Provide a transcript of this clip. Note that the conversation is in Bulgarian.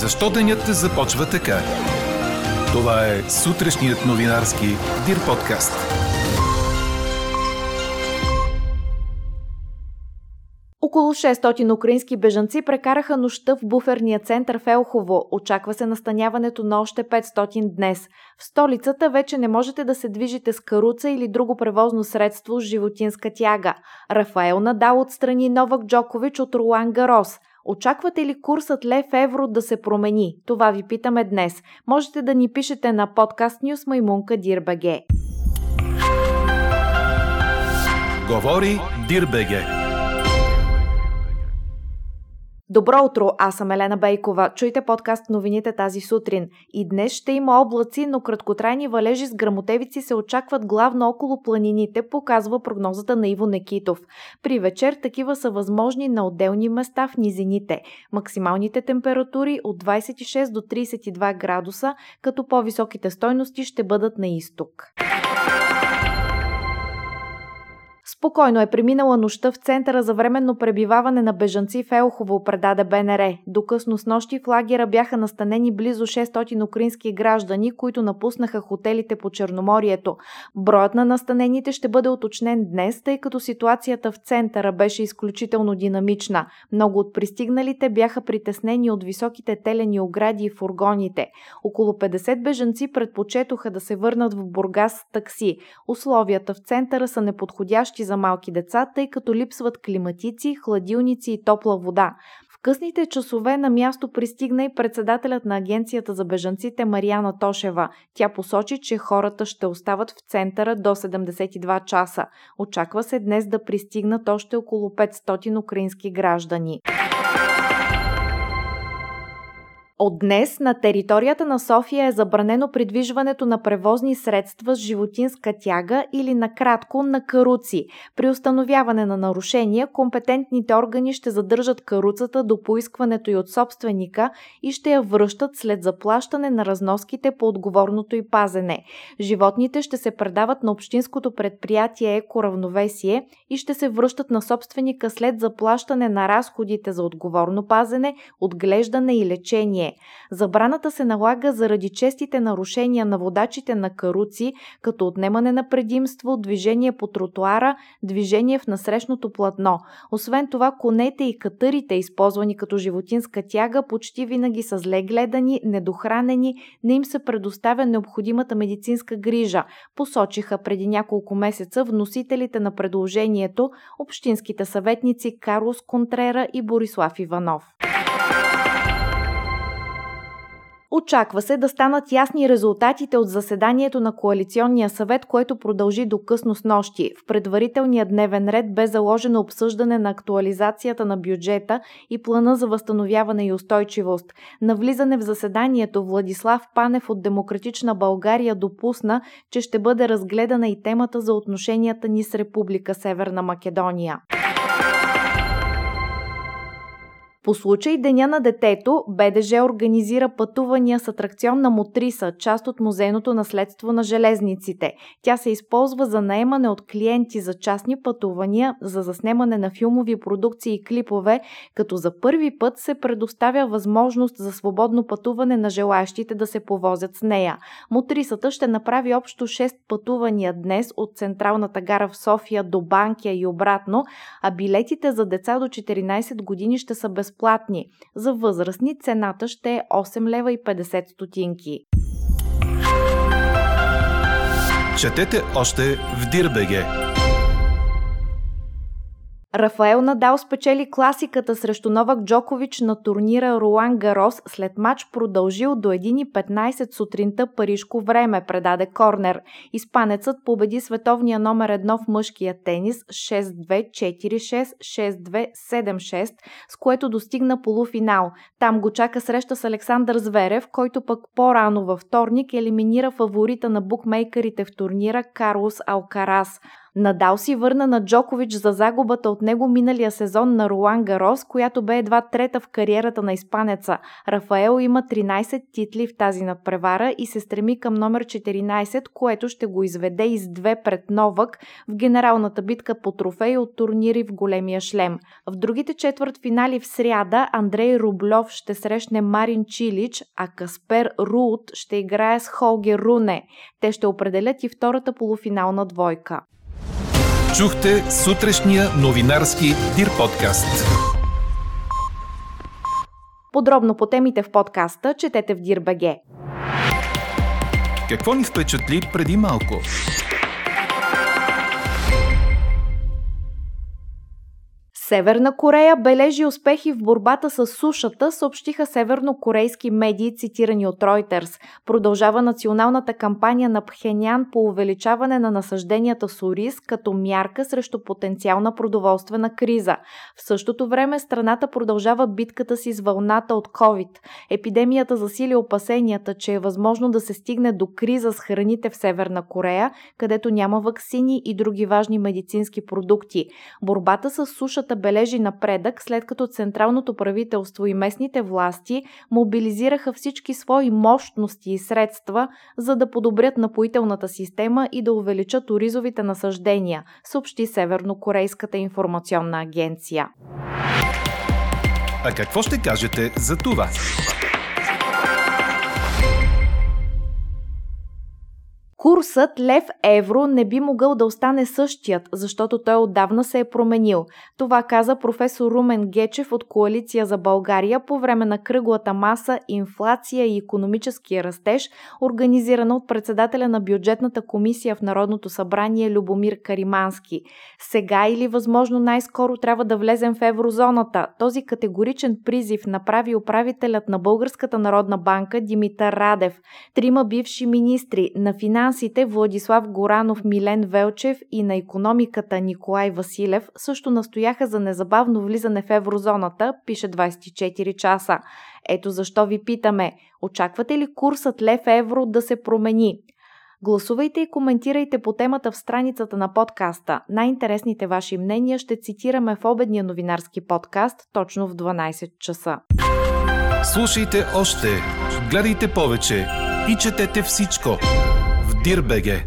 Защо денят започва така? Това е сутрешният новинарски Дир подкаст. Около 600 украински бежанци прекараха нощта в буферния център в Елхово. Очаква се настаняването на още 500 днес. В столицата вече не можете да се движите с каруца или друго превозно средство с животинска тяга. Рафаел Надал отстрани Новак Джокович от Ролан Гарос – Очаквате ли курсът лев-евро да се промени? Това ви питаме днес. Можете да ни пишете на подкаст Нюс Маймунка Дирбеге. Говори Дирбеге. Добро утро, аз съм Елена Бейкова. Чуйте подкаст новините тази сутрин. И днес ще има облаци, но краткотрайни валежи с грамотевици се очакват главно около планините, показва прогнозата на Иво Некитов. При вечер такива са възможни на отделни места в низините. Максималните температури от 26 до 32 градуса, като по-високите стойности ще бъдат на изток. Спокойно е преминала нощта в Центъра за временно пребиваване на бежанци в Елхово, предаде БНР. До късно с нощи в лагера бяха настанени близо 600 украински граждани, които напуснаха хотелите по Черноморието. Броят на настанените ще бъде уточнен днес, тъй като ситуацията в Центъра беше изключително динамична. Много от пристигналите бяха притеснени от високите телени огради и фургоните. Около 50 бежанци предпочетоха да се върнат в Бургас с такси. Условията в Центъра са неподходящи за за малки деца, тъй като липсват климатици, хладилници и топла вода. В късните часове на място пристигна и председателят на Агенцията за бежанците Марияна Тошева. Тя посочи, че хората ще остават в центъра до 72 часа. Очаква се днес да пристигнат още около 500 украински граждани. От днес на територията на София е забранено придвижването на превозни средства с животинска тяга или накратко на каруци. При установяване на нарушения, компетентните органи ще задържат каруцата до поискването и от собственика и ще я връщат след заплащане на разноските по отговорното и пазене. Животните ще се предават на общинското предприятие Еко Равновесие и ще се връщат на собственика след заплащане на разходите за отговорно пазене, отглеждане и лечение. Забраната се налага заради честите нарушения на водачите на каруци, като отнемане на предимство, движение по тротуара, движение в насрещното платно. Освен това, конете и катърите, използвани като животинска тяга, почти винаги са зле гледани, недохранени, не им се предоставя необходимата медицинска грижа, посочиха преди няколко месеца вносителите на предложението общинските съветници Карлос Контрера и Борислав Иванов. Очаква се да станат ясни резултатите от заседанието на Коалиционния съвет, което продължи до късно с нощи. В предварителния дневен ред бе заложено обсъждане на актуализацията на бюджета и плана за възстановяване и устойчивост. На влизане в заседанието Владислав Панев от Демократична България допусна, че ще бъде разгледана и темата за отношенията ни с Република Северна Македония. По случай Деня на детето, БДЖ организира пътувания с атракционна мотриса, част от музейното наследство на железниците. Тя се използва за наемане от клиенти за частни пътувания, за заснемане на филмови продукции и клипове, като за първи път се предоставя възможност за свободно пътуване на желаящите да се повозят с нея. Мотрисата ще направи общо 6 пътувания днес от централната гара в София до Банкия и обратно, а билетите за деца до 14 години ще са без безплатни. За възрастни цената ще е 8 лева и 50 стотинки. Четете още в Дирбеге! Рафаел Надал спечели класиката срещу Новак Джокович на турнира Руан Гарос след матч продължил до 1.15 сутринта парижко време, предаде Корнер. Испанецът победи световния номер едно в мъжкия тенис 6-2, 4-6, 6-2, 7-6, с което достигна полуфинал. Там го чака среща с Александър Зверев, който пък по-рано във вторник елиминира фаворита на букмейкерите в турнира Карлос Алкарас. Надал си върна на Джокович за загубата от него миналия сезон на Руан Гарос, която бе едва трета в кариерата на испанеца. Рафаел има 13 титли в тази надпревара и се стреми към номер 14, което ще го изведе из две пред Новак в генералната битка по трофеи от турнири в големия шлем. В другите четвърт финали в сряда Андрей Рублев ще срещне Марин Чилич, а Каспер Руут ще играе с Холгер Руне. Те ще определят и втората полуфинална двойка. Чухте сутрешния новинарски Дир подкаст. Подробно по темите в подкаста четете в Дир.бг. Какво ни впечатли преди малко? Северна Корея бележи успехи в борбата с сушата, съобщиха севернокорейски медии, цитирани от Reuters. Продължава националната кампания на Пхенян по увеличаване на насъжденията с ориз като мярка срещу потенциална продоволствена криза. В същото време страната продължава битката си с вълната от COVID. Епидемията засили опасенията, че е възможно да се стигне до криза с храните в Северна Корея, където няма ваксини и други важни медицински продукти. Борбата с сушата бележи напредък, след като централното правителство и местните власти мобилизираха всички свои мощности и средства, за да подобрят напоителната система и да увеличат оризовите насъждения, съобщи Севернокорейската информационна агенция. А какво ще кажете за това? Курсът лев-евро не би могъл да остане същият, защото той отдавна се е променил. Това каза професор Румен Гечев от Коалиция за България по време на кръглата маса Инфлация и економическия растеж, организирана от председателя на бюджетната комисия в Народното събрание Любомир Каримански. Сега или възможно най-скоро трябва да влезем в еврозоната. Този категоричен призив направи управителят на Българската народна банка Димитър Радев. Трима бивши министри на финансите финансите Владислав Горанов, Милен Велчев и на економиката Николай Василев също настояха за незабавно влизане в еврозоната, пише 24 часа. Ето защо ви питаме, очаквате ли курсът лев-евро да се промени? Гласувайте и коментирайте по темата в страницата на подкаста. Най-интересните ваши мнения ще цитираме в обедния новинарски подкаст точно в 12 часа. Слушайте още, гледайте повече и четете всичко Дирбеге